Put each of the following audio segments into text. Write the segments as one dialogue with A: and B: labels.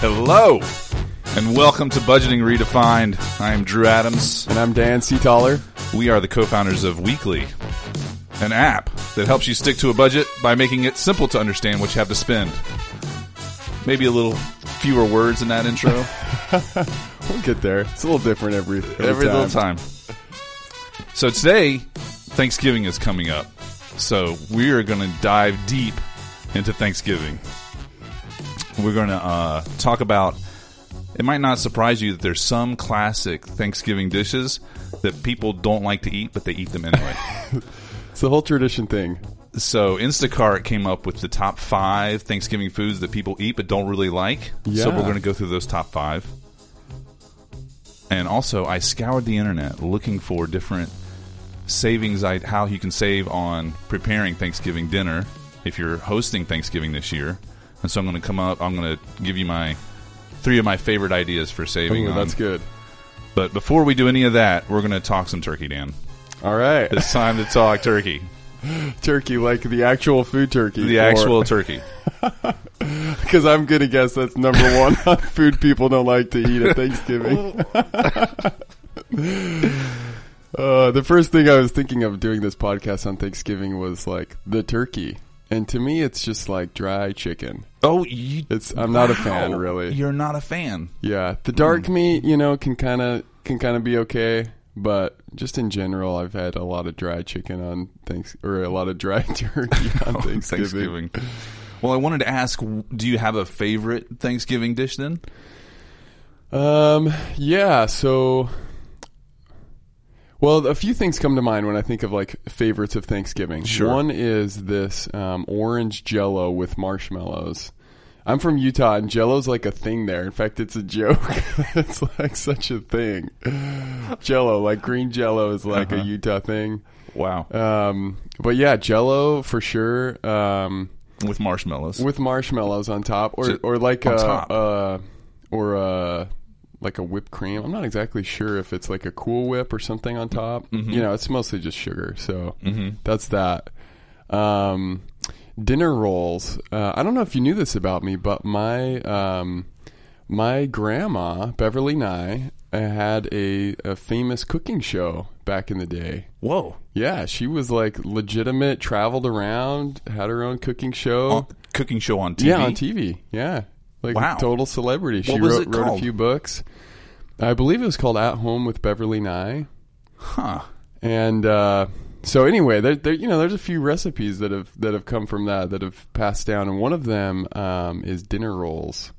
A: Hello, and welcome to Budgeting Redefined. I am Drew Adams.
B: And I'm Dan Seataller.
A: We are the co-founders of Weekly, an app that helps you stick to a budget by making it simple to understand what you have to spend. Maybe a little fewer words in that intro.
B: We'll get there. It's a little different every every,
A: every
B: time.
A: little time. So today, Thanksgiving is coming up. So we are going to dive deep into Thanksgiving. We're going to uh, talk about. It might not surprise you that there's some classic Thanksgiving dishes that people don't like to eat, but they eat them anyway.
B: It's the whole tradition thing.
A: so Instacart came up with the top five Thanksgiving foods that people eat but don't really like.
B: Yeah.
A: So we're going to go through those top five. And also, I scoured the internet looking for different savings, how you can save on preparing Thanksgiving dinner if you're hosting Thanksgiving this year. And so I'm going to come up. I'm going to give you my three of my favorite ideas for saving.
B: Ooh,
A: on-
B: that's good.
A: But before we do any of that, we're going to talk some turkey, Dan.
B: All right.
A: It's time to talk turkey,
B: turkey, like the actual food turkey.
A: the actual turkey.
B: Because I'm going to guess that's number one on food people don't like to eat at Thanksgiving. uh, the first thing I was thinking of doing this podcast on Thanksgiving was like the turkey. And to me, it's just like dry chicken.
A: Oh, you,
B: It's I'm not a fan, really.
A: You're not a fan.
B: Yeah, the dark meat, you know, can kind of can kind of be okay, but just in general, I've had a lot of dry chicken on thanks or a lot of dry turkey on
A: on
B: Thanksgiving.
A: Thanksgiving. Well, I wanted to ask, do you have a favorite Thanksgiving dish then?
B: Um, yeah, so well, a few things come to mind when I think of like favorites of Thanksgiving.
A: Sure.
B: One is this um, orange Jello with marshmallows. I'm from Utah, and Jello's like a thing there. In fact, it's a joke. it's like such a thing. Jello, like green Jello, is like a
A: Uh-huh.
B: Utah thing.
A: Wow,
B: Um, but yeah, Jello for sure. Um,
A: with marshmallows.
B: with marshmallows on top, or
A: So-
B: or like a,
A: top.
B: uh, or a like a whipped cream. I'm not exactly sure if it's like a Cool Whip or something on top.
A: Mm-hmm.
B: You know, it's mostly just sugar. So that's that. Um, dinner rolls. Uh, I don't know if you knew this about me, but my um, my grandma Beverly Nye uh, had a, a famous cooking show back in the day.
A: Whoa,
B: Yeah, she was like legitimate, traveled around, had her own cooking show.
A: On- cooking show on TV.
B: Yeah, on TV. Yeah, like
A: Wow.
B: total celebrity. She wrote, wrote a few books. I believe it was called At Home with Beverly Nye.
A: Huh.
B: And uh, so anyway, there, there, you know, there's a few recipes that have that have come from that that have passed down, and one of them um, is dinner rolls.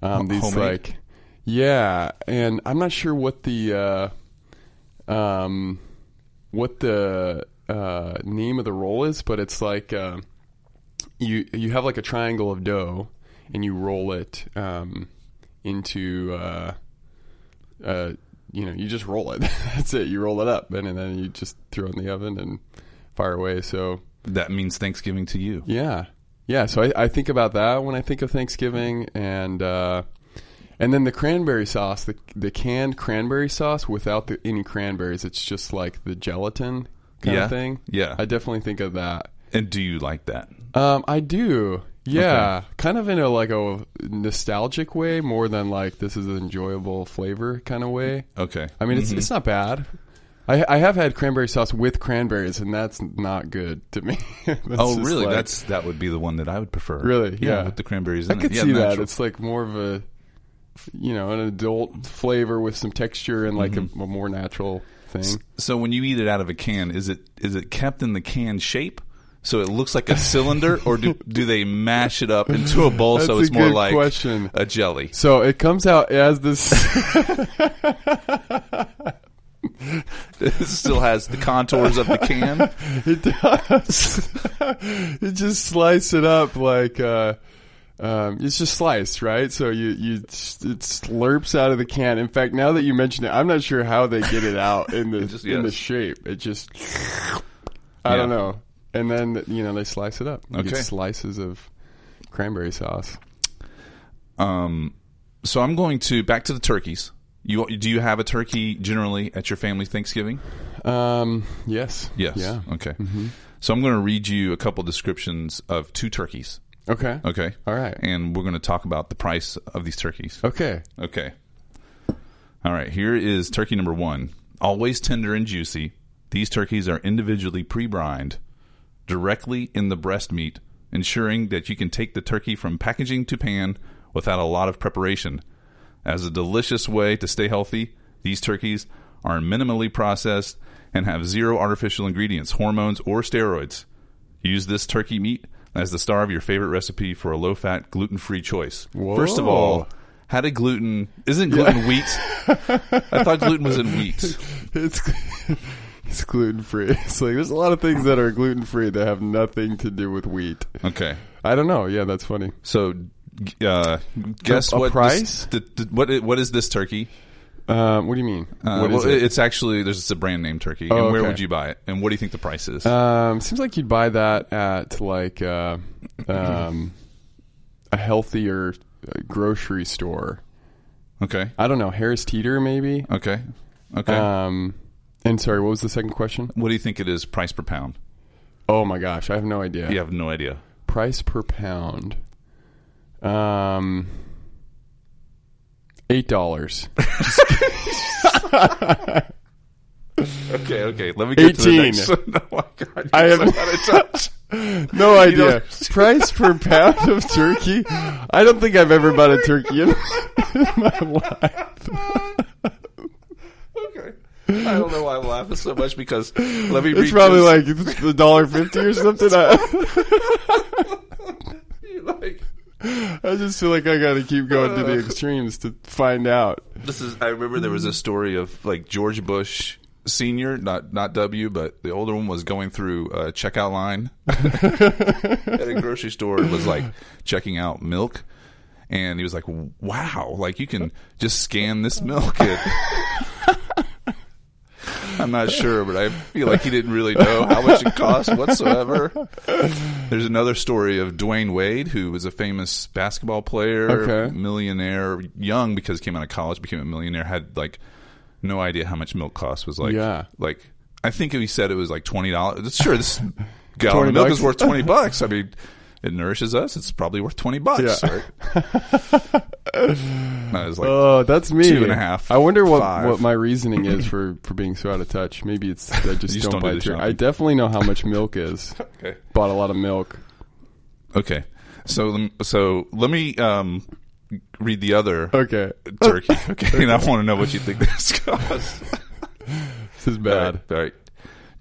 B: Um, these
A: Homemade?
B: like, yeah, and I'm not sure what the uh, um, what the uh, name of the roll is, but it's like uh, you you have like a triangle of dough, and you roll it um, into. Uh, uh, you know, you just roll it. That's it. You roll it up, and, and then you just throw it in the oven and fire away. So
A: That means Thanksgiving to you.
B: yeah, yeah. So I, I think about that when I think of Thanksgiving, and uh, and then the cranberry sauce, the the canned cranberry sauce without the, any cranberries. It's just like the gelatin kind
A: Yeah,
B: of thing.
A: yeah.
B: I definitely think of that.
A: And do you like that?
B: Um, I do. Yeah, kind of in a like a nostalgic way, more than like this is an enjoyable flavor kind of way.
A: Okay.
B: I mean, it's it's not bad. I I have had cranberry sauce with cranberries, and that's not good to me. That's
A: oh, really?
B: like-
A: That's that would be the one that I would prefer.
B: Really? Yeah.
A: with the cranberries.
B: I could
A: it. Yeah,
B: see that.
A: natural.
B: It's like more of a, you know, an adult flavor with some texture and like
A: Mm-hmm.
B: a, a more natural thing.
A: So when you eat it out of a can, is it is it kept in the can shape? So it looks like a cylinder, or do do they mash it up into a bowl so it's more like
B: question.
A: a jelly?
B: So it comes out as this.
A: It still has the contours of the can.
B: it does. you just slice it up like. Uh, um, it's just sliced, right? So you you it slurps out of the can. In fact, now that you mention it, I'm not sure how they get it out in the
A: just-
B: in the shape. It just I don't know. And then you know they slice it up. You get
A: Okay.
B: slices of cranberry sauce.
A: Um, so I'm going to back to the turkeys. You do you have a turkey generally at your family Thanksgiving?
B: Um, yes.
A: Yes.
B: Yeah.
A: Okay. So I'm going to read you a couple descriptions of two turkeys.
B: Okay.
A: Okay.
B: All right.
A: And we're going to talk about the price of these turkeys.
B: Okay.
A: Okay. All right. Here is turkey number one. Always tender and juicy. These turkeys are individually pre brined directly in the breast meat, ensuring that you can take the turkey from packaging to pan without a lot of preparation. As a delicious way to stay healthy, these turkeys are minimally processed and have zero artificial ingredients, hormones, or steroids. Use this turkey meat as the star of your favorite recipe for a low fat, gluten free choice. First of all, how did gluten. Isn't gluten wheat? I thought gluten was in wheat.
B: It's it's gluten free. It's like there's a lot of things that are gluten free that have nothing to do with wheat.
A: Okay.
B: I don't know. Yeah, that's funny.
A: So, uh, guess
B: A- a
A: what?
B: price?
A: This, the, the, what? i- What is this turkey?
B: Um, what do you mean?
A: Uh,
B: what is
A: well,
B: it?
A: It's actually there's a brand name turkey.
B: Oh,
A: and where
B: okay.
A: would you buy it? And what do you think the price is?
B: Um, seems like you'd buy that at like uh, um, a healthier uh, grocery store.
A: okay.
B: I don't know, Harris Teeter maybe.
A: Okay. Okay.
B: Um, and sorry, what was the second question?
A: what do you think it is price per pound?
B: Oh my gosh, I have no idea.
A: You have no idea.
B: Price per pound. Um, eight dollars.
A: Okay. Okay. Let me get to the
B: 18.
A: next. one. oh my god!
B: I have-
A: so out of touch.
B: No idea. Price per pound of turkey? I don't think I've ever bought a turkey in, in my life.
A: I don't know why I'm laughing so much because let me read.
B: It's probably
A: this.
B: like the dollar fifty or something. I,
A: like
B: I just feel like I got to keep going to the uh. extremes to find out.
A: this is. I remember there was a story of like George Bush Senior, not not W, but the older one was going through a checkout line at a grocery store and was like checking out milk. And he was like, "Wow! Like you can just scan this milk." And I'm not sure, but I feel like he didn't really know how much it cost whatsoever. There's another story of Dwyane Wade, who was a famous basketball player,
B: Okay.
A: millionaire, young because he came out of college, became a millionaire, had like no idea how much milk cost was like.
B: Yeah.
A: Like I think he said it was like twenty dollars. Sure, this gallon
B: 20
A: of milk
B: bucks?
A: is worth twenty bucks. I mean, it nourishes us. It's probably worth twenty bucks.
B: Yeah.
A: Right? I was like,
B: Oh, that's me.
A: Two and a half,
B: I wonder what
A: five.
B: what my reasoning is for for being so out of touch. Maybe it's I just,
A: just
B: don't,
A: don't
B: buy
A: the
B: turkey. I definitely know how much milk is.
A: okay.
B: Bought a lot of milk.
A: Okay. So so let me um, read the other
B: Okay,
A: turkey. Okay, and I want to know what you think this costs.
B: this is bad.
A: All right, all right.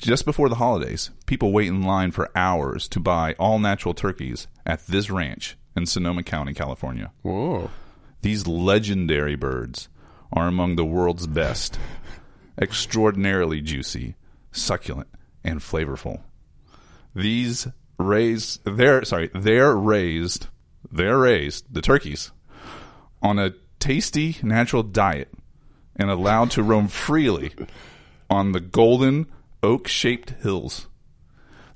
A: Just before the holidays, people wait in line for hours to buy all natural turkeys at this ranch in Sonoma County, California.
B: Whoa.
A: These legendary birds are among the world's best, extraordinarily juicy, succulent, and flavorful. These raised, they're sorry, they're raised, they're raised the turkeys on a tasty natural diet and allowed to roam freely on the golden oak-shaped hills.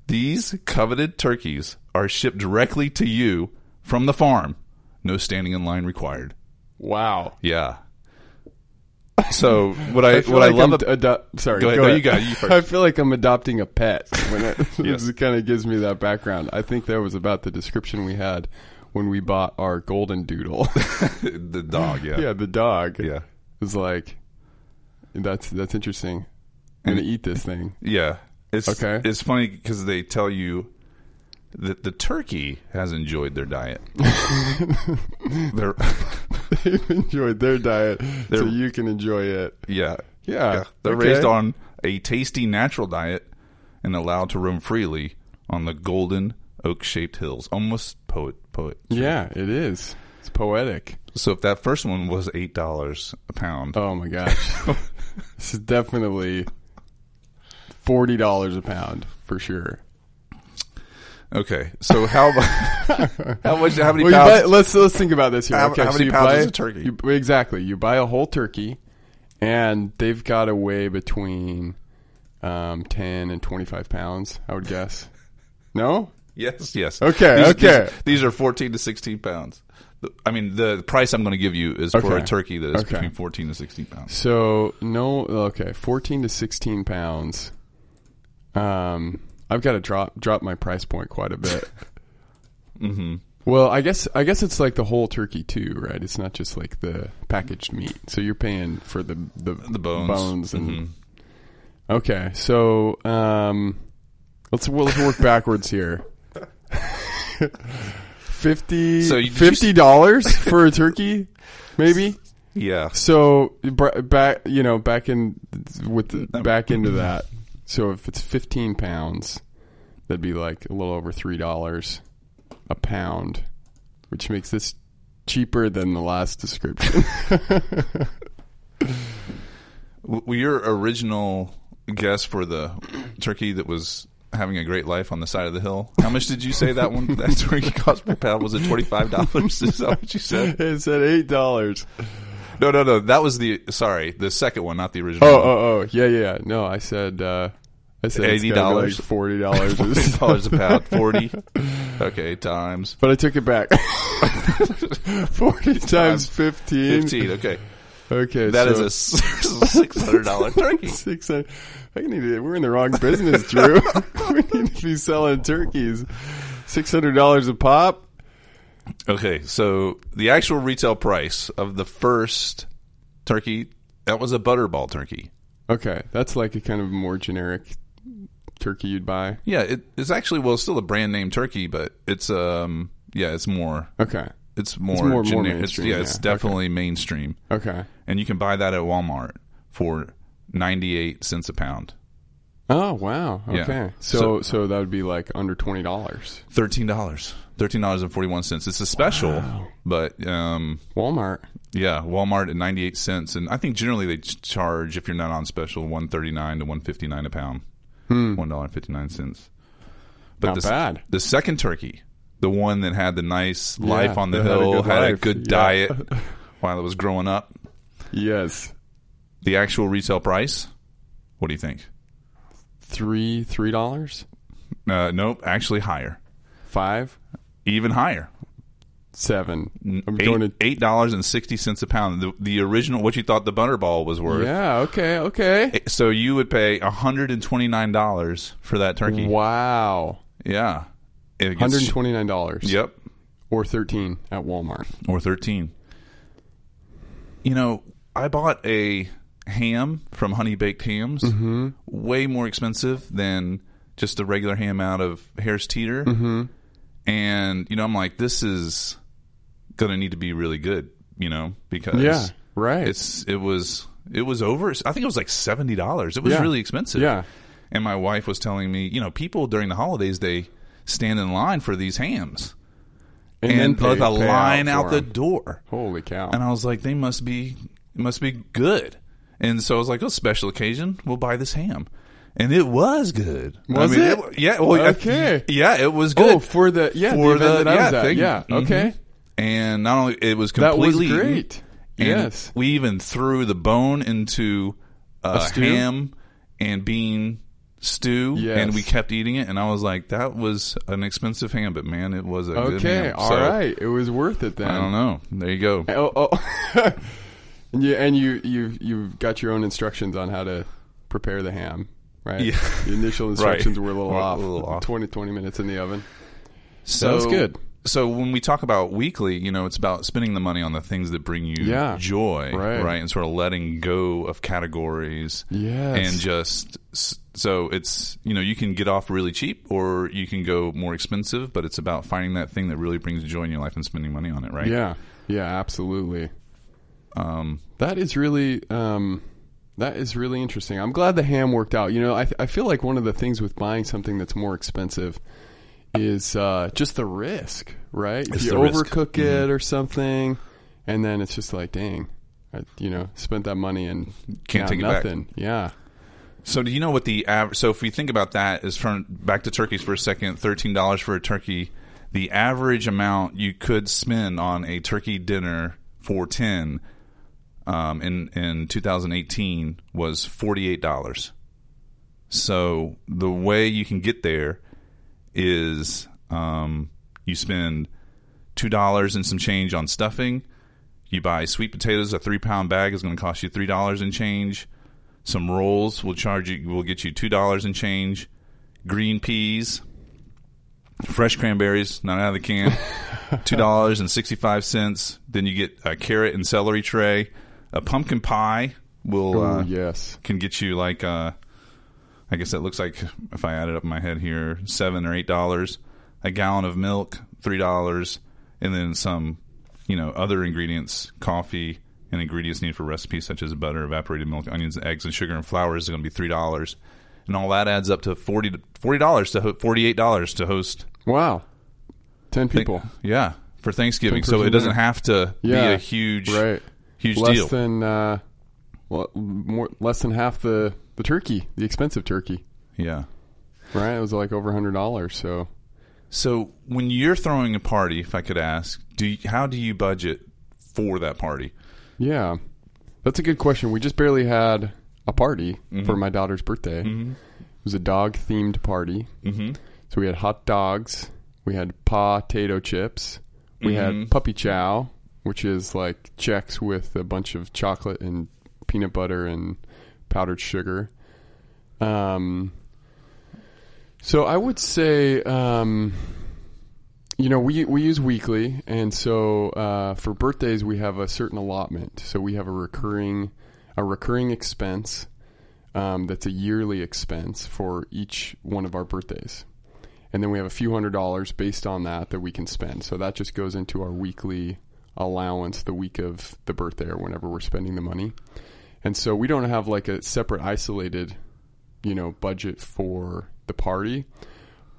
A: These coveted turkeys are shipped directly to you from the farm. No standing in line required.
B: Wow.
A: Yeah. So what I,
B: feel
A: what
B: like
A: I love
B: I'm
A: ab-
B: ado- sorry,
A: Go ahead. No, you got. You first.
B: I feel like I'm adopting a pet when it,
A: Yes.
B: it kind of gives me that background. I think that was about the description we had when we bought our golden doodle.
A: the dog, yeah.
B: yeah, the dog.
A: Yeah.
B: It's like that's that's interesting. I'm gonna eat this thing.
A: Yeah. It's
B: Okay.
A: it's funny because they tell you that the turkey has enjoyed their diet.
B: They've enjoyed their diet, so you can enjoy it.
A: yeah.
B: Yeah,
A: They're
B: okay.
A: raised on a tasty natural diet and allowed to roam freely on the golden oak shaped hills. Almost poet poet.
B: Yeah, it is. It's poetic.
A: So if that first one was eight dollars a pound,
B: Oh my gosh, this is definitely forty dollars a pound for sure.
A: Okay, so how how much? How many
B: Well,
A: pounds?
B: buy, let's let's think about this here.
A: How-
B: okay,
A: how many
B: you
A: pounds
B: buy,
A: is a turkey?
B: you- exactly. You buy a whole turkey, and they've got to weigh between um, ten and twenty five pounds. I would guess. No.
A: yes, yes.
B: Okay,
A: These,
B: okay.
A: These, these are fourteen to sixteen pounds. I mean, the price I'm going to give you is for a turkey that is
B: Okay.
A: between fourteen to sixteen pounds.
B: So no, okay, fourteen to sixteen pounds. Um, I've got to drop drop my price point quite a bit.
A: Mm-hmm.
B: Well, I guess I guess it's like the whole turkey too, right? It's not just like the packaged meat. So you're paying for the the,
A: The bones.
B: and
A: Mhm.
B: okay. So um, let's well, let's work backwards here. Fifty
A: So you-
B: fifty dollars for a turkey, maybe.
A: Yeah.
B: So back, you know, back in with the, back into that. So if it's fifteen pounds, that'd be like a little over three dollars a pound, which makes this cheaper than the last description.
A: W- your original guess for the turkey that was having a great life on the side of the hill. How much did you say that one that turkey cost per pound? Was it twenty five dollars? Is that what you said?
B: it said eight dollars.
A: No, no, no. That was the sorry, the second one, not the original.
B: Oh, oh, oh, yeah, yeah. yeah. No, I said, uh, I said be
A: $80?
B: like forty dollars.
A: Forty dollars a pound. Forty. Okay, times
B: But I took it back. Forty times fifteen.
A: fifteen. Okay,
B: Okay,
A: that is
B: so
A: a six hundred dollar turkey.
B: Six hundred. I need to. We're in the wrong business, Drew. we need to be selling turkeys. Six hundred dollars a pop.
A: Okay, so the actual retail price of the first turkey that was a butterball turkey.
B: Okay, that's like a kind of more generic turkey you'd buy.
A: Yeah, it, it's actually well, it's still a brand name turkey, but it's um yeah, it's more
B: Okay,
A: it's more
B: more- more
A: gener- it's,
B: mainstream,
A: yeah, it's
B: yeah.
A: definitely mainstream,
B: okay.
A: and you can buy that at Walmart for ninety eight cents a pound,
B: Oh wow.
A: Yeah.
B: Okay, so,
A: So-
B: so that would be like under twenty dollars.
A: thirteen dollars, thirteen dollars and forty one cents. It's a special, but um
B: Walmart.
A: yeah, Walmart at ninety eight cents, and I think generally they charge if you're not on special one thirty nine to one fifty nine a pound, one dollar fifty nine cents. But
B: Hmm. Not
A: the,
B: bad.
A: The second turkey, the one that had the nice life on the
B: that had a
A: hill,
B: good
A: had a good
B: Yeah.
A: diet while it was growing up.
B: Yes,
A: The actual retail price, what do you think?
B: Three three dollars,
A: Uh, nope, actually higher,
B: five,
A: even higher.
B: seven. I'm
A: Eight,
B: going to.
A: eight dollars and sixty cents a pound. The, the original, what you thought the butterball was worth.
B: Yeah. Okay. Okay.
A: So you would pay hundred and twenty nine dollars for that turkey.
B: Wow.
A: Yeah,
B: Hundred twenty nine dollars.
A: Yep,
B: Or thirteen at Walmart.
A: or thirteen. You know, I bought a ham from Honey Baked Hams,
B: Mm-hmm.
A: way more expensive than just a regular ham out of Harris Teeter.
B: Mm-hmm.
A: And you know, I'm like, this is gonna need to be really good, you know, because
B: Yeah. Right.
A: it's it was it was over. I think it was like seventy dollars. It was
B: Yeah.
A: really expensive.
B: Yeah.
A: And my wife was telling me, you know, people during the holidays they stand in line for these hams,
B: and,
A: and,
B: pay,
A: the
B: pay
A: line
B: out,
A: out, the door.
B: Holy cow!
A: And I was like, they must be must be good. And so I was like, oh, special occasion, we'll buy this ham. And it was good.
B: Was
A: I mean,
B: it?
A: Yeah. Well,
B: Okay.
A: Yeah, it was good.
B: oh, for the yeah
A: for
B: the event that I was at.
A: thing.
B: Yeah.
A: Mhm.
B: Okay.
A: And not only it was
B: That was
A: completely
B: great. Yes.
A: We even threw the bone into uh, ham and bean stew,
B: Yes.
A: and we kept eating it. And I was like, that was an expensive ham, but man, it was a good
B: Okay.
A: ham.
B: All
A: So,
B: right. It was worth it then.
A: I don't know. There you go.
B: Oh, oh. and you and you you you've got your own instructions on how to prepare the ham, right?
A: Yeah.
B: The initial instructions
A: Right.
B: were a little
A: Were a
B: off.
A: little off.
B: 20, 20 minutes in the oven.
A: So
B: That's good.
A: So when we talk about weekly, you know, it's about spending the money on the things that bring you
B: Yeah.
A: joy,
B: Right.
A: And sort of letting go of categories,
B: Yes.
A: and just so it's you know you can get off really cheap or you can go more expensive, but it's about finding that thing that really brings joy in your life and spending money on it, right?
B: Yeah. Yeah. Absolutely.
A: Um,
B: That is really um, that is really interesting. I'm glad the ham worked out. You know, I I feel like one of the things with buying something that's more expensive is uh, just the risk, right?
A: It's
B: if you
A: the risk.
B: overcook it or something, and then it's just like, dang, I, you know, spent that money and
A: Can't take it back.
B: Yeah.
A: So do you know what the average? So if we think about that, is from back to turkeys for a second, thirteen dollars for a turkey. The average amount you could spend on a turkey dinner for ten um, in in 2018 was forty eight dollars. So the way you can get there is um, you spend two dollars and some change on stuffing. You buy sweet potatoes. A three pound bag is going to cost you three dollars and change. Some rolls will charge you will get you two dollars and change. Green peas, fresh cranberries, not out of the can, two dollars and sixty five cents. Then you get a carrot and celery tray. A pumpkin pie will
B: Oh
A: uh,
B: yes.
A: can get you like uh, I guess that looks like if I add it up in my head here, seven or eight dollars. A gallon of milk, three dollars, and then some, you know, other ingredients, coffee and ingredients needed for recipes such as butter, evaporated milk, onions, eggs, and sugar and flour is going to be three dollars, and all that adds up to forty forty dollars to forty eight dollars to host.
B: Wow. Ten people.
A: Yeah, for Thanksgiving, so it doesn't have to
B: Yeah.
A: be a huge,
B: Right.
A: Huge
B: less
A: deal.
B: than uh, well, more less than half the the turkey, the expensive turkey.
A: yeah.
B: Right. It was like over a hundred dollars. So
A: So when you're throwing a party, if I could ask, do you, how do you budget for that party?
B: yeah, that's a good question. We just barely had a party
A: Mm-hmm.
B: for my daughter's birthday. It was a dog themed party.
A: Mm-hmm.
B: So we had hot dogs, we had potato chips, we had puppy chow, which is like Chex with a bunch of chocolate and peanut butter and powdered sugar. Um, so I would say, um, you know, we we use weekly, and so uh, for birthdays we have a certain allotment. So we have a recurring a recurring expense um, that's a yearly expense for each one of our birthdays. And then we have a few hundred dollars based on that that we can spend. So that just goes into our weekly allowance the week of the birthday or whenever we're spending the money. And so we don't have like a separate isolated, you know, budget for the party.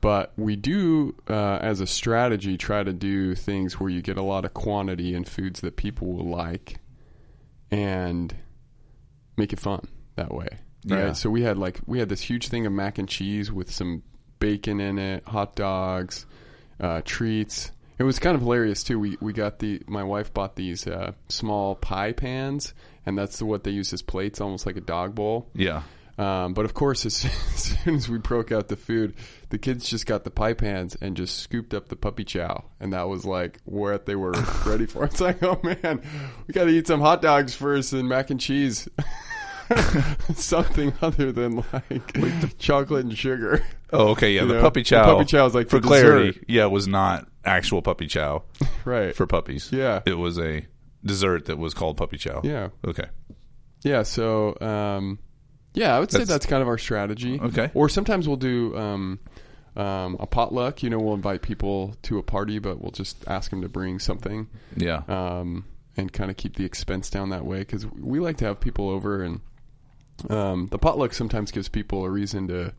B: But we do, uh, as a strategy, try to do things where you get a lot of quantity and foods that people will like and make it fun that way. Right.
A: Yeah.
B: So we had like we had this huge thing of mac and cheese with some bacon in it, hot dogs, uh, treats. It was kind of hilarious too. We we got the my wife bought these uh, small pie pans, and that's what they use as plates, almost like a dog bowl.
A: Yeah.
B: Um, but of course, as, as soon as we broke out the food, the kids just got the pie pans and just scooped up the puppy chow, and that was like what they were ready for. It's like, oh man, we got to eat some hot dogs first and mac and cheese. Something other than like chocolate and sugar.
A: Oh, okay. Yeah.
B: You
A: the
B: know,
A: puppy
B: the
A: chow.
B: puppy chow is like
A: for
B: for
A: clarity.
B: dessert.
A: Yeah, it was not actual puppy chow
B: Right.
A: for puppies.
B: Yeah.
A: It was a dessert that was called puppy chow.
B: yeah.
A: Okay.
B: Yeah, so um, yeah, I would say
A: That's-
B: that's, kind of our strategy.
A: Okay.
B: Or sometimes we'll do um, um, a potluck. You know, we'll invite people to a party, but we'll just ask them to bring something
A: Yeah.
B: um, and kind of keep the expense down that way because we like to have people over, and um, the potluck sometimes gives people a reason to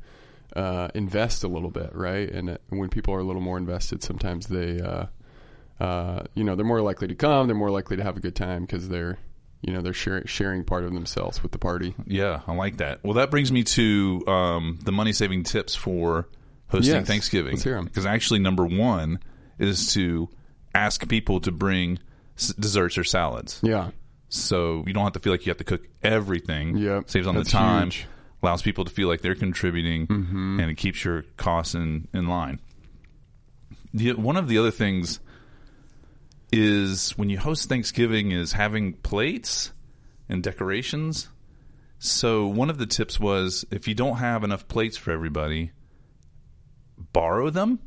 B: uh, invest a little bit, right? And uh, when people are a little more invested, sometimes they. Uh, uh, you know, they're more likely to come. They're more likely to have a good time because they're, you know, they're share, sharing part of themselves with the party.
A: Yeah, I like that. Well, that brings me to um, the money saving tips for hosting
B: Yes,
A: Thanksgiving.
B: let's hear 'em.
A: Because actually, number one is to ask people to bring s- desserts or salads.
B: Yeah,
A: So you don't have to feel like you have to cook everything.
B: Yeah.
A: Saves on
B: that's
A: the time.
B: huge.
A: Allows people to feel like they're contributing,
B: Mm-hmm.
A: and it keeps your costs in, in line. The, one of the other things is when you host Thanksgiving is having plates and decorations. So one of the tips was if you don't have enough plates for everybody, borrow them.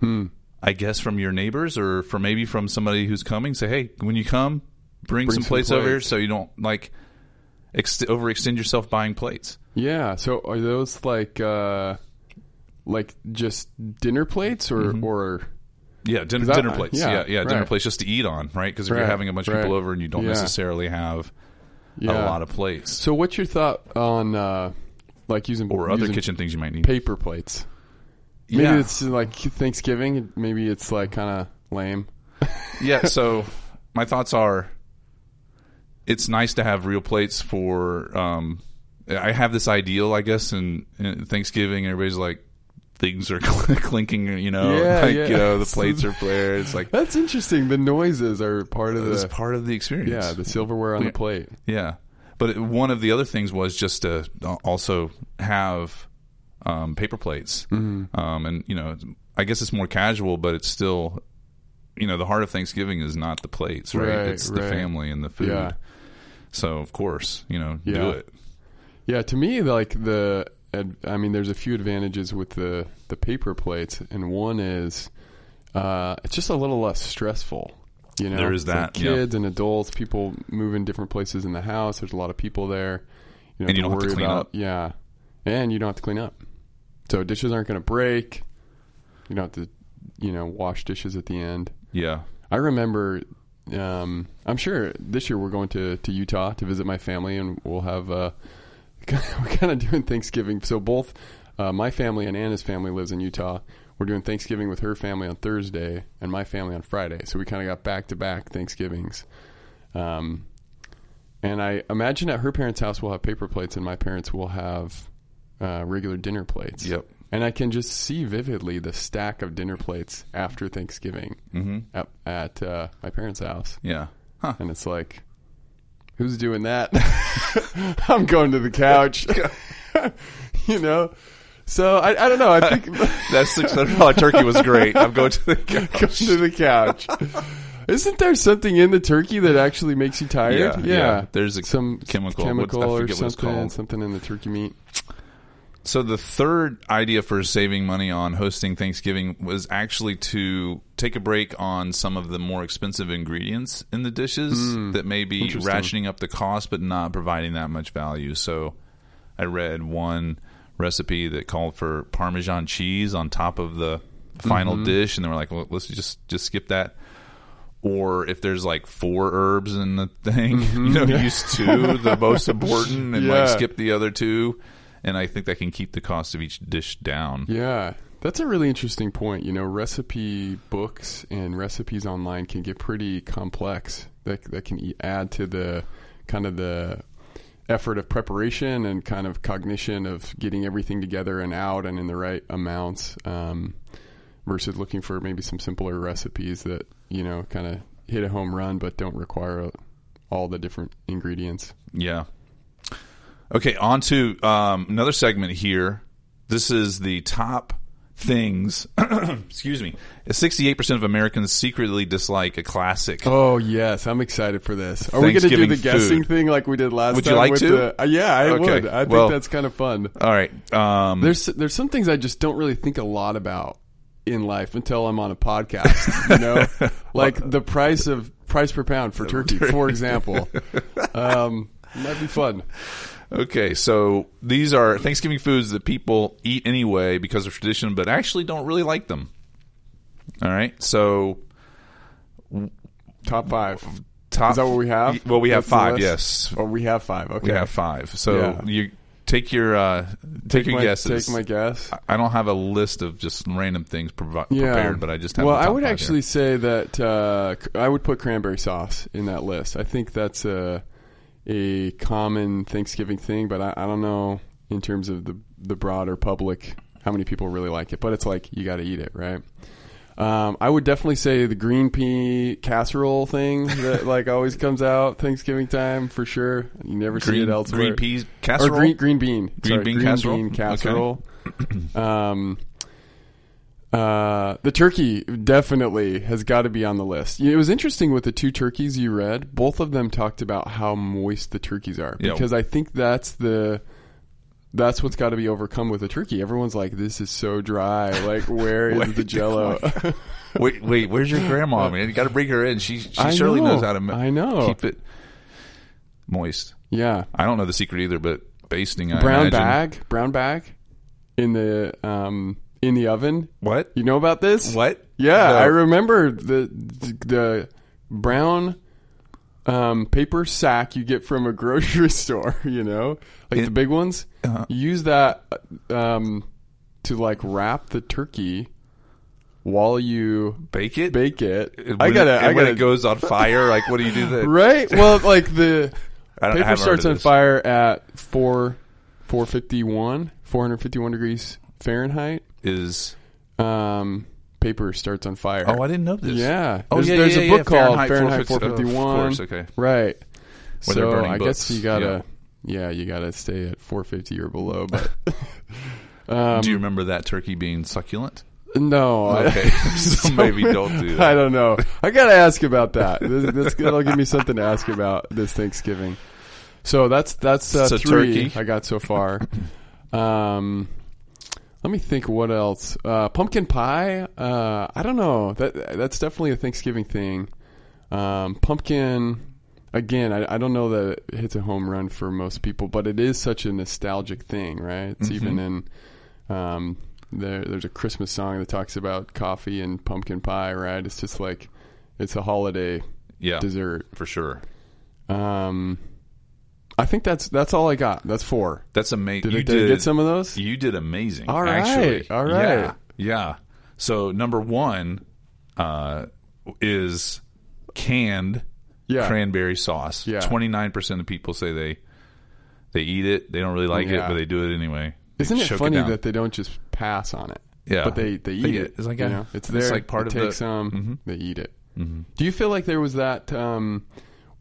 B: Hmm.
A: I guess from your neighbors or from maybe from somebody who's coming. Say, hey, when you come, bring,
B: Bring
A: some,
B: some
A: plates, over here so you don't like ex- overextend yourself buying plates.
B: yeah. So are those like, uh, like just dinner plates or or
A: Yeah, din-
B: that-
A: dinner plates.
B: yeah,
A: Yeah, yeah, dinner
B: right.
A: plates just to eat on, right? Because if you're having a bunch of
B: right.
A: people over and you don't
B: Yeah.
A: necessarily have
B: yeah.
A: a lot of plates
B: So what's your thought on uh, like using
A: or other kitchen things you might need.
B: paper plates? Maybe
A: yeah.
B: it's like Thanksgiving. Maybe it's like kind of lame.
A: yeah, so my thoughts are it's nice to have real plates for um I have this ideal, I guess, and, in Thanksgiving everybody's like things are clinking, you know,
B: Yeah,
A: like
B: yeah.
A: you know, the plates are flared. It's like
B: That's interesting. The noises are part of
A: it's
B: the
A: part of the experience.
B: yeah the silverware on
A: Yeah.
B: the plate.
A: Yeah, but it, one of the other things was just to also have um, paper plates,
B: Mm-hmm.
A: um, and you know, I guess it's more casual, but it's still, you know, the heart of Thanksgiving is not the plates, right?
B: Right,
A: it's the family and the food.
B: Yeah.
A: So of course, you know, do
B: Yeah.
A: it.
B: Yeah, to me, like the I mean, there's a few advantages with the the paper plates, and one is uh, it's just a little less stressful. You know,
A: There is
B: It's like
A: that, yeah.
B: kids and adults, people move in different places in the house. There's a lot of people there. You know,
A: And you don't have to clean
B: about
A: up.
B: yeah, and you don't have to clean up. So dishes aren't going to break. You don't have to, you know, wash dishes at the end.
A: Yeah.
B: I remember. Um, I'm sure this year we're going to, to Utah to visit my family, and we'll have uh, we're kind of doing Thanksgiving. So both uh, my family and Anna's family lives in Utah. We're doing Thanksgiving with her family on Thursday and my family on Friday. So we kind of got back to back Thanksgivings. Um, and I imagine at her parents' house we'll have paper plates, and my parents will have uh, regular dinner plates.
A: Yep.
B: And I can just see vividly the stack of dinner plates after Thanksgiving
A: Mm-hmm.
B: at, at uh, my parents' house,
A: Yeah. Huh.
B: and it's like, who's doing that? I'm going to the couch, you know. So I, I don't know. I think
A: That six hundred dollar turkey was great. I'm going to the couch.
B: going to the couch. Isn't there something in the turkey that actually makes you tired?
A: Yeah, yeah. There's a
B: some
A: chemical.
B: chemical
A: I
B: or
A: forget what it's
B: something,
A: called.
B: something in the turkey meat.
A: So the third idea for saving money on hosting Thanksgiving was actually to take a break on some of the more expensive ingredients in the dishes hmm. that may be ratcheting up the cost but not providing that much value. So I read one recipe that called for Parmesan cheese on top of the final mm-hmm. dish, and they were like, "Well, let's just just skip that." Or if there's like four herbs in the thing, you know, mm-hmm. use two, the most important, and
B: Yeah.
A: like skip the other two. And I think that can keep the cost of each dish down.
B: Yeah, that's a really interesting point. You know, recipe books and recipes online can get pretty complex. That that can add to the kind of the effort of preparation and kind of cognition of getting everything together and out and in the right amounts. Um, versus looking for maybe some simpler recipes that you know kind of hit a home run but don't require all the different ingredients.
A: Yeah. Okay, on to um, another segment here. This is the top things. excuse me. Sixty-eight percent of Americans secretly dislike a classic.
B: Oh yes, I'm excited for this. Are we going to do the guessing
A: food.
B: thing like we did last
A: Would you
B: time?
A: like
B: with
A: to?
B: the- uh, yeah, I
A: Okay,
B: would. I think
A: well-
B: that's kind of fun.
A: All right. Um,
B: There's there's some things I just don't really think a lot about in life until I'm on a podcast. You know, like the price of price per pound for turkey, for example. Um, might be fun.
A: Okay, so these are Thanksgiving foods that people eat anyway because of tradition, but actually don't really like them. All right, so
B: Top five.
A: top.
B: Is that what we have?
A: Well, we have
B: That's
A: five. Yes,
B: Oh, we have five. Okay.
A: we have five. So
B: Yeah.
A: you take your uh, take, your
B: my,
A: guesses.
B: Take my guess.
A: I don't have a list of just random things provi-
B: Yeah.
A: prepared, but I just have.
B: Well, I would actually
A: here.
B: say that uh, I would put cranberry sauce in that list. I think that's a a common Thanksgiving thing, but I, I don't know in terms of the the broader public how many people really like it. But it's like you got to eat it, right? Um, I would definitely say the green pea casserole thing that like always comes out Thanksgiving time for sure. You never see it elsewhere.
A: green peas casserole.
B: Or green green bean.
A: Green
B: Sorry,
A: bean
B: green
A: casserole?
B: bean
A: Okay.
B: um, uh, the turkey definitely has got to be on the list. It was interesting with the two turkeys you read. Both of them talked about how moist the turkeys are because I think that's the that's what's got to be overcome with a turkey. Everyone's like, "This is so dry. Like, where is the Jello?"
A: wait, wait, where's your grandma, man? You got to bring her in. She she
B: I
A: surely
B: know.
A: knows how to
B: I know.
A: keep it moist.
B: yeah,
A: I don't know the secret either, but basting. I
B: brown
A: imagine.
B: bag, brown bag in the um in the oven.
A: What?
B: You know about this?
A: What?
B: Yeah,
A: No.
B: I remember the the brown um, paper sack you get from a grocery store. You know, like
A: It-
B: the big ones.
A: Uh-huh.
B: You use that um, to like wrap the turkey while you
A: Bake it.
B: bake it. I gotta.
A: and
B: I gotta.
A: it goes on fire, like what do you do then?
B: right. Well, like the
A: I don't- I
B: paper starts on fire at four four fifty one, four hundred fifty one degrees Fahrenheit.
A: Is
B: Um, paper starts on fire.
A: oh, I didn't know this.
B: Yeah.
A: Oh,
B: there's,
A: yeah,
B: there's
A: yeah,
B: a
A: yeah,
B: book called
A: Fahrenheit
B: Fahrenheit 451.
A: of course, okay.
B: Right.
A: Where
B: so I
A: books.
B: guess you gotta, yeah. you gotta stay at 450 or below. But um,
A: Do you remember that turkey being succulent?
B: no,
A: Okay, so maybe don't do that.
B: I don't know. I gotta ask about that. This, this that'll give me something to ask about this Thanksgiving. So that's that's uh,
A: So
B: three
A: turkey.
B: I got so far. Um, let me think. What else? Uh, pumpkin pie. Uh, I don't know. That that's definitely a Thanksgiving thing. Um, pumpkin. Again, I, I don't know that it hits a home run for most people, but it is such a nostalgic thing, right? It's even in um, there. There's a Christmas song that talks about coffee and pumpkin pie, right? It's just like it's a holiday
A: Yeah,
B: dessert.
A: for sure.
B: Um, I think that's that's all I got. That's four.
A: That's amazing.
B: Did,
A: you
B: did I get some of those?
A: You did amazing.
B: All right,
A: actually.
B: all right.
A: Yeah, yeah. So number one uh, is canned
B: Yeah.
A: cranberry sauce. Twenty nine percent of people say they they eat it. They don't really like
B: Yeah.
A: it, but they do it anyway. They
B: Isn't it funny
A: down.
B: that they don't just pass on it?
A: Yeah.
B: but they they eat
A: They-
B: it.
A: it's like
B: you know, it's
A: it's
B: there.
A: like part
B: they
A: of
B: take
A: the-
B: some.
A: Mhm.
B: They eat it.
A: Mm-hmm.
B: Do you feel like there was that, um,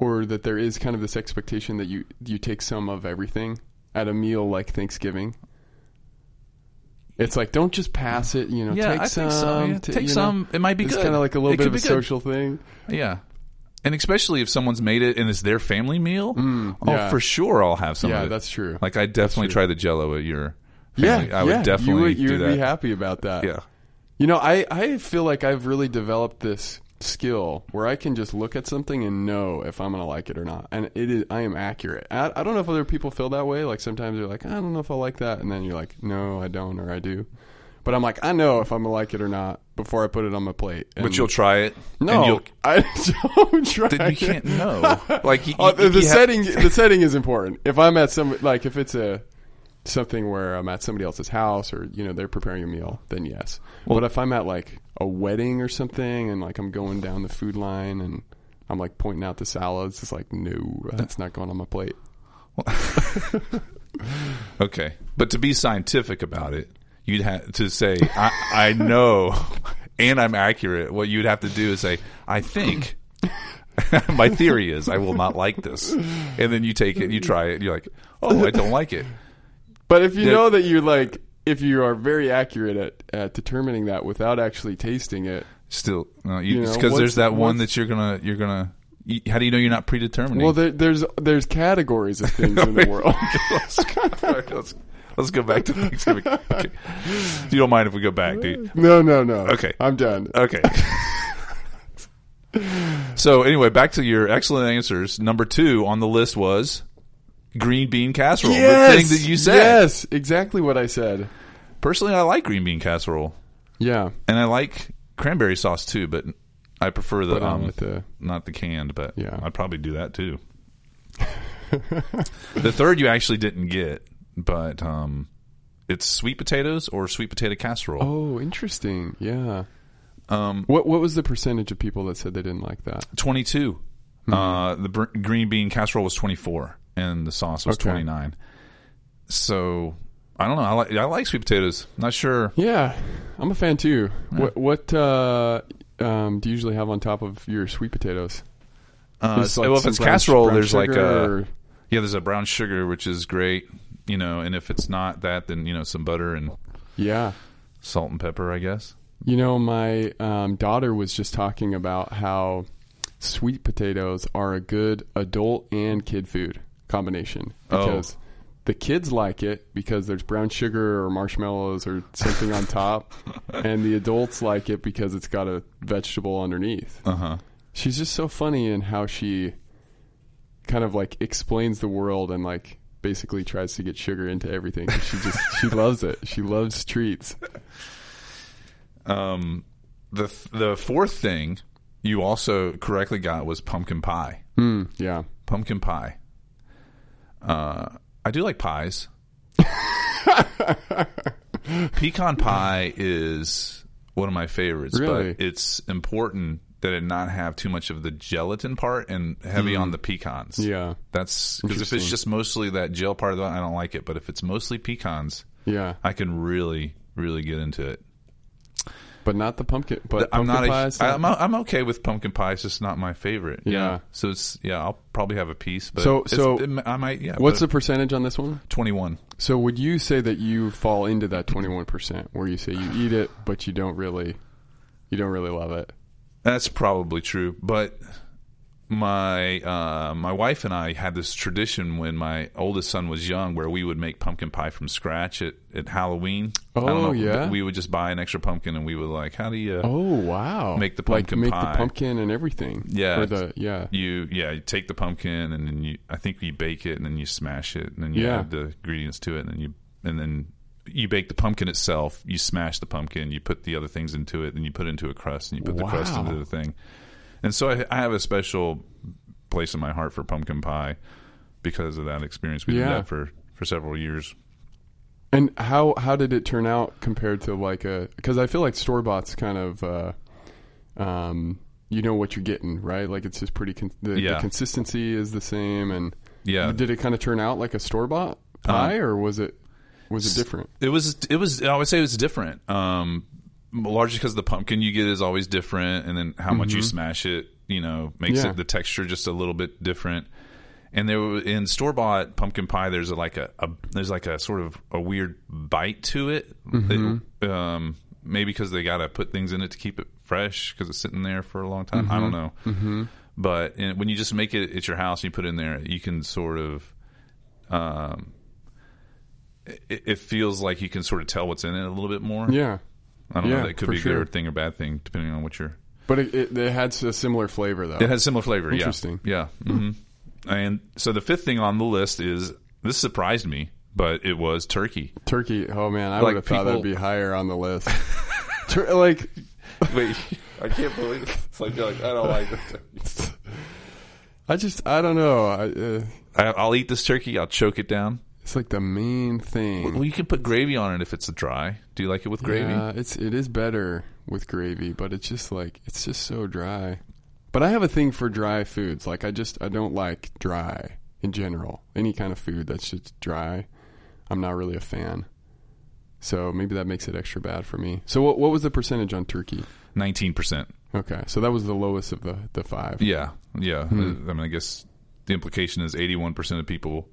B: or that there is kind of this expectation that you you take some of everything at a meal like Thanksgiving? It's like don't just pass it. You know,
A: Yeah,
B: take
A: I
B: some.
A: think so. Yeah,
B: to-
A: take
B: you know?
A: some. It might be
B: It's
A: good.
B: kind of like a little
A: It
B: bit of a
A: good.
B: social thing.
A: Yeah. And especially if someone's made it and it's their family meal, oh,
B: yeah.
A: for sure I'll have some
B: yeah,
A: of it.
B: that's true.
A: Like I definitely try the Jello at your.
B: yeah,
A: I would
B: yeah,
A: definitely
B: you would, you
A: do
B: would be happy about that.
A: Yeah,
B: You know, I, I feel like I've really developed this skill where I can just look at something and know if I'm going to like it or not. And it is, I am accurate. I, I don't know if other people feel that way. Like sometimes they're like, I don't know if I like that. And then you're like, no, I don't, or I do. But I'm like, I know if I'm going to like it or not before I put it on my plate. And
A: but you'll try it.
B: no,
A: and you'll,
B: I don't try.
A: then you can't know. Like you,
B: Oh, the the
A: you have-
B: setting, the setting is important. If I'm at some, like if it's a something where I'm at somebody else's house or you know they're preparing a meal, then yes. but if I'm at like a wedding or something and like I'm going down the food line and I'm like pointing out the salads, it's like no, that's not going on my plate.
A: Okay, but to be scientific about it, you'd have to say, "I, I know," and I'm accurate. What you'd have to do is say, "I think." My theory is I will not like this, and then you take it, you try it, and you're like, "Oh, I don't like it."
B: But if you
A: Yeah.
B: know that you're like, if you are very accurate at, at determining that without actually tasting it,
A: Still, no,
B: You
A: you
B: know,
A: because there's that one that you're gonna you're gonna. You, how do you know you're not predetermining?
B: well, there, there's there's categories of things in the world.
A: let's, go, let's, let's go back to Thanksgiving. Okay. You don't mind if we go back, do you?
B: no, no, no.
A: Okay.
B: I'm done.
A: Okay. so anyway, back to your excellent answers. Number two on the list was green bean casserole. the thing that you said.
B: Yes, exactly what I said.
A: Personally, I like green bean casserole,
B: Yeah,
A: and I like cranberry sauce too. But I prefer the um,
B: with the-
A: not the canned. But
B: Yeah.
A: I'd probably do that too. the third you actually didn't get, but um, it's sweet potatoes or sweet potato casserole.
B: Oh, interesting. Yeah.
A: Um,
B: What what was the percentage of people that said they didn't like that?
A: 22.
B: Hmm.
A: Uh, the br- green bean casserole was 24, and the sauce was
B: Okay.
A: 29. So I don't know. I like I like sweet potatoes. Not sure.
B: Yeah, I'm a fan too. What what uh, um, do you usually have on top of your sweet potatoes?
A: Uh,
B: like
A: well, if it's
B: brown-
A: casserole,
B: brown
A: there's like a
B: or-
A: yeah. There's a brown sugar, which is great. You know, and if it's not that, then you know some butter and
B: yeah.
A: salt and pepper, I guess.
B: You know, my um, daughter was just talking about how sweet potatoes are a good adult and kid food combination
A: Oh.
B: because the kids like it because there's brown sugar or marshmallows or something on top, and the adults like it because it's got a vegetable underneath.
A: Uh huh.
B: She's just so funny in how she kind of like explains the world and like basically tries to get sugar into everything. She just she loves it. She loves treats.
A: Um, the th- the fourth thing you also correctly got was pumpkin pie.
B: Mm, yeah.
A: pumpkin pie. Uh, I do like pies. Pecan pie is one of my favorites,
B: Really?
A: but it's important that it not have too much of the gelatin part and heavy on the pecans.
B: Yeah.
A: That's because if it's just mostly that gel part of it, I don't like it. But if it's mostly pecans,
B: Yeah.
A: I can really, really get into it.
B: But not the pumpkin. But
A: I'm
B: pumpkin
A: not. A, I'm, I'm okay with pumpkin pie. It's just not my favorite.
B: Yeah.
A: So it's yeah. I'll probably have a piece. But
B: So- so
A: it- I might. Yeah.
B: What's the percentage on this one?
A: 21?
B: So would you say that you fall into that twenty one percent where you say you eat it but you don't really you don't really love it?
A: That's probably true, but my uh, my wife and I had this tradition when my oldest son was young, where we would make pumpkin pie from scratch at, at Halloween.
B: Oh,
A: know,
B: yeah?
A: we would just buy an extra pumpkin, and we would like, how do you?
B: Oh wow!
A: Make the
B: like
A: pumpkin
B: make
A: pie.
B: the pumpkin and everything.
A: Yeah.
B: The yeah.
A: You yeah, you take the pumpkin and then you I think you bake it and then you smash it and then you
B: Yeah.
A: add the ingredients to it and then you and then you bake the pumpkin itself. You smash the pumpkin, you put the other things into it, then you put it into a crust and you put the crust into the thing. And so I, I have a special place in my heart for pumpkin pie because of that experience. We did
B: Yeah.
A: that for for several years.
B: And how how did it turn out compared to like a? Because I feel like store bought's kind of, uh, um, you know what you're getting, right? Like it's just pretty. Con- the,
A: Yeah.
B: the consistency is the same, and
A: Yeah.
B: did it kind of turn out like a store bought pie, or was it was it different?
A: It was. It was. I would say it was different. Um, largely because the pumpkin you get is always different, and then how much you smash it, you know, makes
B: Mm-hmm. Yeah.
A: it the texture just a little bit different. And there were, in store bought pumpkin pie, there's a, like a, a there's like a sort of a weird bite to it.
B: Mm-hmm.
A: It- um, maybe because they got to put things in it to keep it fresh because it's sitting there for a long time. I don't know. Mm-hmm. But in, when you just make it at your house and you put it in there, you can sort of um, it, it feels like you can sort of tell what's in it a little bit more.
B: Yeah,
A: I don't
B: Yeah,
A: know. That could be a
B: sure.
A: good thing or bad thing depending on what you're.
B: but it, it, it had a similar flavor though.
A: It has similar flavor.
B: Interesting.
A: Yeah. Yeah. hmm And so the fifth thing on the list is this surprised me, but it was turkey.
B: Turkey. Oh man, I
A: Like
B: would have thought that'd be higher on the list. Tur- like
A: Wait, I can't believe it. It's like, like I don't like this.
B: I just I don't know. I, uh,
A: I, I'll eat this turkey. I'll choke it down.
B: It's like the main thing.
A: Well, you can put gravy on it if it's dry. Do you like it with gravy?
B: Yeah, it's it is better with gravy, but it's just like it's just so dry. But I have a thing for dry foods. Like I just I don't like dry in general. Any kind of food that's just dry, I'm not really a fan. So maybe that makes it extra bad for me. So what what was the percentage on turkey?
A: Nineteen percent.
B: Okay, so that was the lowest of the the five.
A: Yeah, yeah.
B: Hmm.
A: I mean, I guess the implication is eighty-one percent of people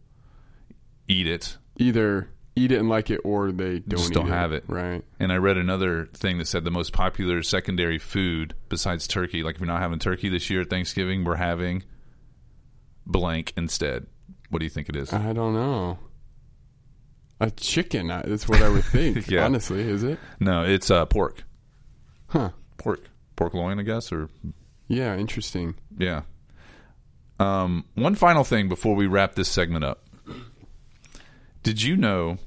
A: eat it.
B: Either eat it and like it, or they don't
A: Just don't have it.
B: Right.
A: And I read another thing that said the most popular secondary food besides turkey, like if you're not having turkey this year at Thanksgiving, we're having blank instead. What do you think it is?
B: I don't know. A chicken. That's what I would think.
A: Yeah.
B: Honestly, is it?
A: No, it's uh, pork.
B: Huh.
A: Pork. Pork loin, I guess, or
B: Yeah. Interesting.
A: yeah. Um, one final thing before we wrap this segment up. Did you know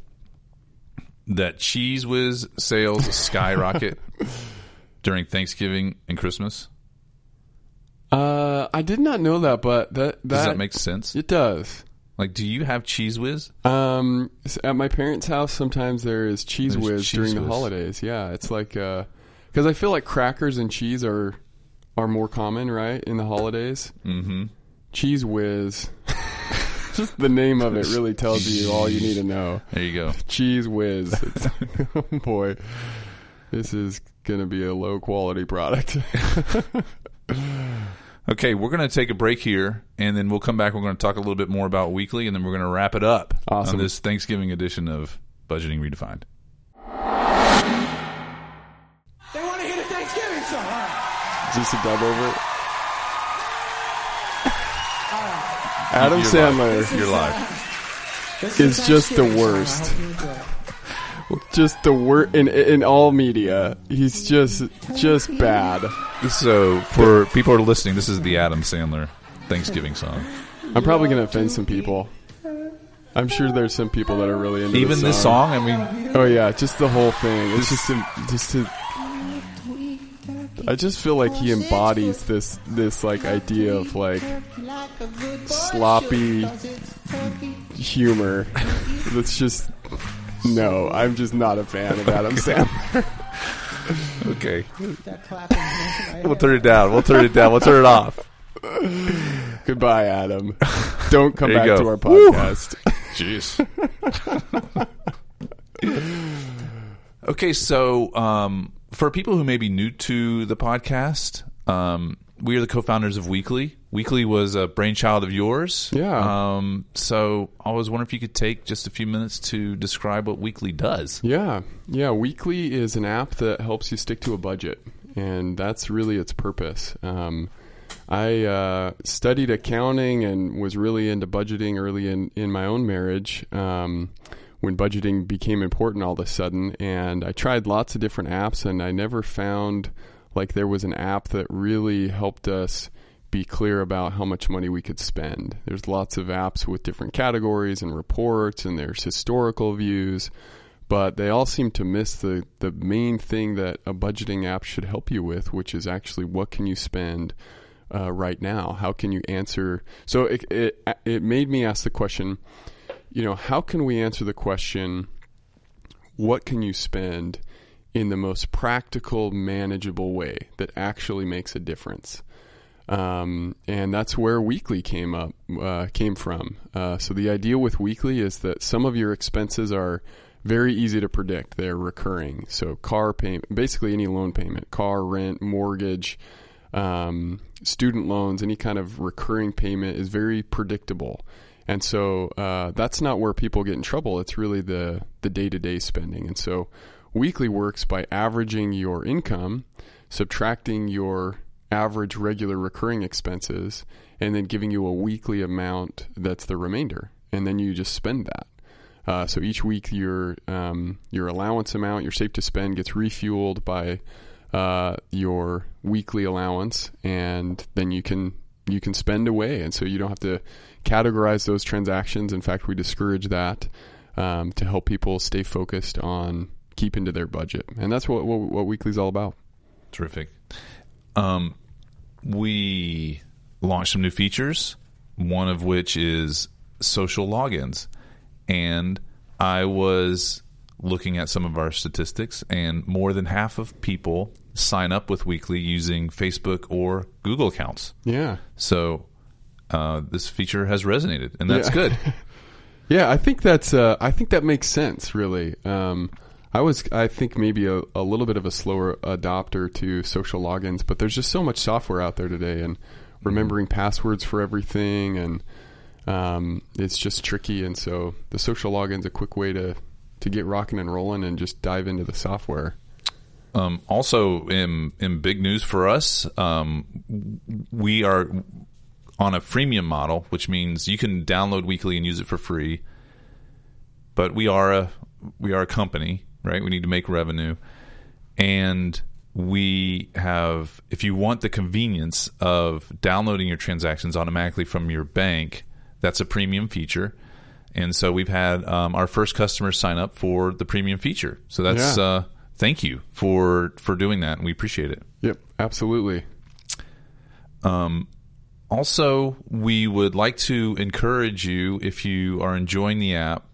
A: that Cheez Whiz sales skyrocket during Thanksgiving and Christmas?
B: Uh, I did not know that, but that that,
A: Does that make sense?
B: it does.
A: Like, do you have Cheez Whiz?
B: Um, at my parents' house, sometimes there is cheese
A: There's
B: whiz
A: Cheez
B: during the holidays. Yeah, it's like uh, because I feel like crackers and cheese are are more common, right, in the holidays.
A: Mm-hmm.
B: Cheez Whiz. Just the name of it really tells you all you need to know.
A: There you go.
B: Cheez Whiz. It's- oh boy, this is gonna be a low quality product.
A: Okay, we're going to take a break here, and then we'll come back. We're going to talk a little bit more about weekly, and then we're going to wrap it up
B: Awesome.
A: on this Thanksgiving edition of Budgeting Redefined.
C: They want to hear the Thanksgiving song. All right.
B: Is this a dub over? Adam
A: You're
B: Sandler.
A: live. You're live.
C: This
B: Is just the
C: Thanksgiving song. I
B: worst.
C: hope you enjoy it.
B: just the worst in in all media. He's just just bad.
A: So, for people who are listening, this is the Adam Sandler Thanksgiving song.
B: I'm probably gonna offend some people. I'm sure there's some people that are really into
A: Even this song, I mean,
B: Oh yeah, just the whole thing. It's just a, just a, I just feel like he embodies this this like idea of like sloppy humor. That's just no. I'm just not a fan of Adam Sandler.
A: okay.
C: That clapping right
A: We'll turn it down. We'll turn it down. We'll turn it off.
B: Goodbye, Adam. Don't come back
A: go.
B: to our
A: Woo.
B: podcast.
A: Jeez. okay, so um, for people who may be new to the podcast, um, we are the co-founders of Weekly. Weekly was a brainchild of yours.
B: Yeah.
A: Um, so I was wondering if you could take just a few minutes to describe what Weekly does.
B: Yeah, yeah. Weekly is an app that helps you stick to a budget, and that's really its purpose. Um, I uh, studied accounting and was really into budgeting early in, in my own marriage um, when budgeting became important all of a sudden. And I tried lots of different apps, and I never found like there was an app that really helped us be clear about how much money we could spend. There's lots of apps with different categories and reports, and there's historical views, but they all seem to miss the, the main thing that a budgeting app should help you with, which is actually what can you spend uh, right now? How can you answer? So it, it, it made me ask the question, you know, how can we answer the question, what can you spend in the most practical, manageable way that actually makes a difference? Um, and that's where weekly came up uh, came from. Uh, so the idea with weekly is that some of your expenses are very easy to predict. They're recurring. So car payment, basically any loan payment, car rent, mortgage, um, student loans, any kind of recurring payment is very predictable. And so uh, that's not where people get in trouble. It's really the the day to day spending. And so weekly works by averaging your income, subtracting your average regular recurring expenses and then giving you a weekly amount that's the remainder and then you just spend that uh, so each week your um, your allowance amount your safe to spend gets refueled by uh, your weekly allowance and then you can you can spend away and so you don't have to categorize those transactions in fact we discourage that um, to help people stay focused on keeping to their budget and that's what what, what weekly is all about
A: Terrific. Um, we launched some new features, one of which is social logins. And I was looking at some of our statistics, and more than half of people sign up with Weekly using Facebook or Google accounts.
B: yeah
A: So uh, this feature has resonated, and that's
B: Yeah.
A: good.
B: Yeah, I think that's. Uh, I think that makes sense. Really, um, I was. I think maybe a, a little bit of a slower adopter to social logins, but there's just so much software out there today, and remembering passwords for everything, and um, it's just tricky. And so the social login's a quick way to to get rocking and rolling and just dive into the software.
A: Um, also, in in big news for us, um, we are on a freemium model, which means you can download weekly and use it for free. But we are a we are a company, right? We need to make revenue, and we have. If you want the convenience of downloading your transactions automatically from your bank, that's a premium feature. And so we've had um, our first customers sign up for the premium feature. So that's
B: Yeah.
A: uh, thank you for for doing that, and we appreciate it.
B: Yep, absolutely.
A: Also, we would like to encourage you if you are enjoying the app.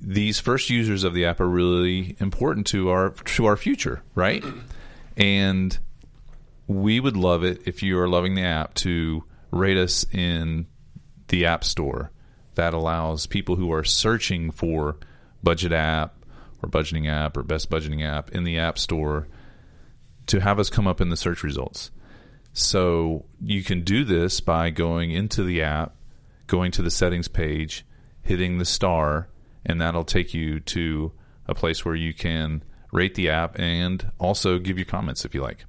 A: These first users of the app are really important to our to our future, right? And we would love it if you are loving the app to rate us in the App Store. That allows people who are searching for budget app or budgeting app or best budgeting app in the App Store to have us come up in the search results. So you can do this by going into the app, going to the settings page, hitting the star, and that'll take you to a place where you can rate the app and also give your comments if you like.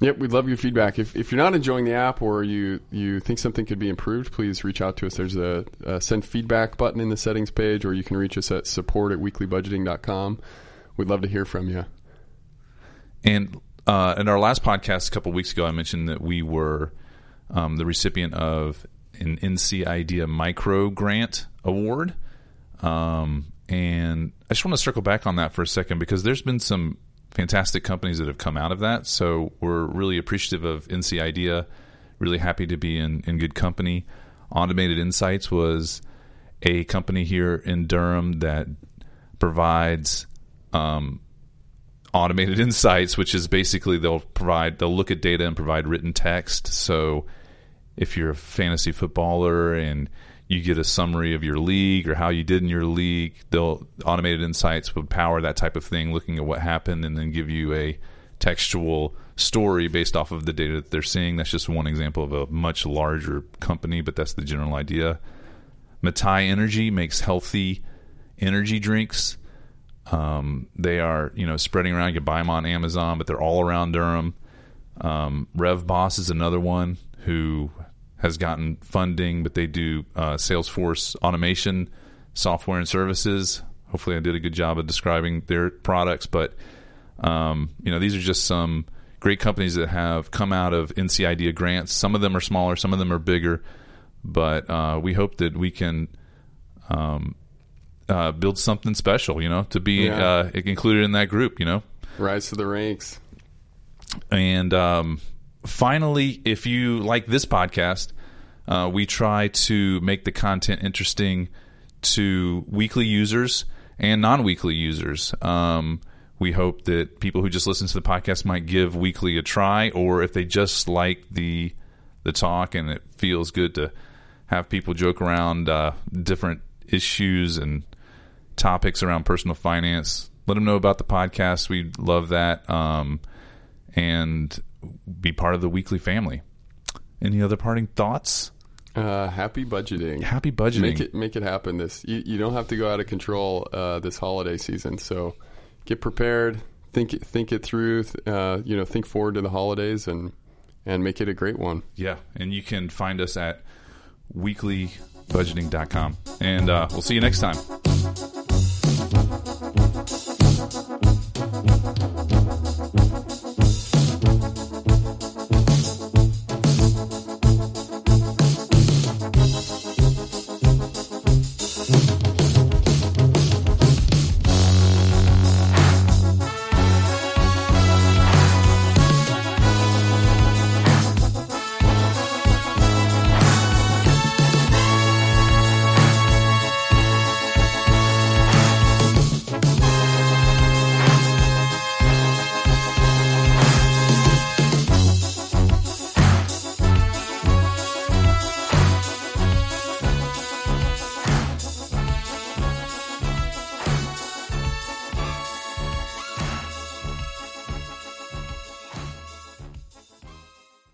B: Yep, we'd love your feedback. If, if you're not enjoying the app or you, you think something could be improved, please reach out to us. There's a, a send feedback button in the settings page, or you can reach us at support at weeklybudgeting.com. We'd love to hear from you.
A: And uh, in our last podcast a couple weeks ago, I mentioned that we were um, the recipient of an NC Idea Micro Grant Award. Um, and I just want to circle back on that for a second because there's been some fantastic companies that have come out of that. So we're really appreciative of NC Idea. Really happy to be in, in good company. Automated Insights was a company here in Durham that provides um, automated insights, which is basically they'll provide they'll look at data and provide written text. So if you're a fantasy footballer and you get a summary of your league or how you did in your league, they'll automated insights would power that type of thing, looking at what happened and then give you a textual story based off of the data that they're seeing. That's just one example of a much larger company, but that's the general idea. MATI Energy makes healthy energy drinks. Um, they are, you know, spreading around. You can buy them on Amazon, but they're all around Durham. Um, RevBoss is another one who has gotten funding, but they do uh, Salesforce automation software and services. Hopefully, I did a good job of describing their products. But um, you know, these are just some great companies that have come out of NC Idea grants. Some of them are smaller, some of them are bigger, but uh, we hope that we can um, uh, build something special. You know, to be
B: Yeah.
A: uh, included in that group. You know,
B: Rise to the ranks.
A: and um, finally, if you like this podcast, uh, we try to make the content interesting to weekly users and non-weekly users. Um, we hope that people who just listen to the podcast might give weekly a try, or if they just like the the talk and it feels good to have people joke around uh, different issues and topics around personal finance. Let them know about the podcast. We love that. Um, and be part of the weekly family. Any other parting thoughts?
B: Uh, happy budgeting.
A: Happy budgeting.
B: Make it make it happen. This you, you don't have to go out of control uh, this holiday season. So get prepared. Think it, think it through. Uh, you know, think forward to the holidays and and make it a great one.
A: Yeah, and you can find us at weeklybudgeting.com. And uh, we'll see you next time.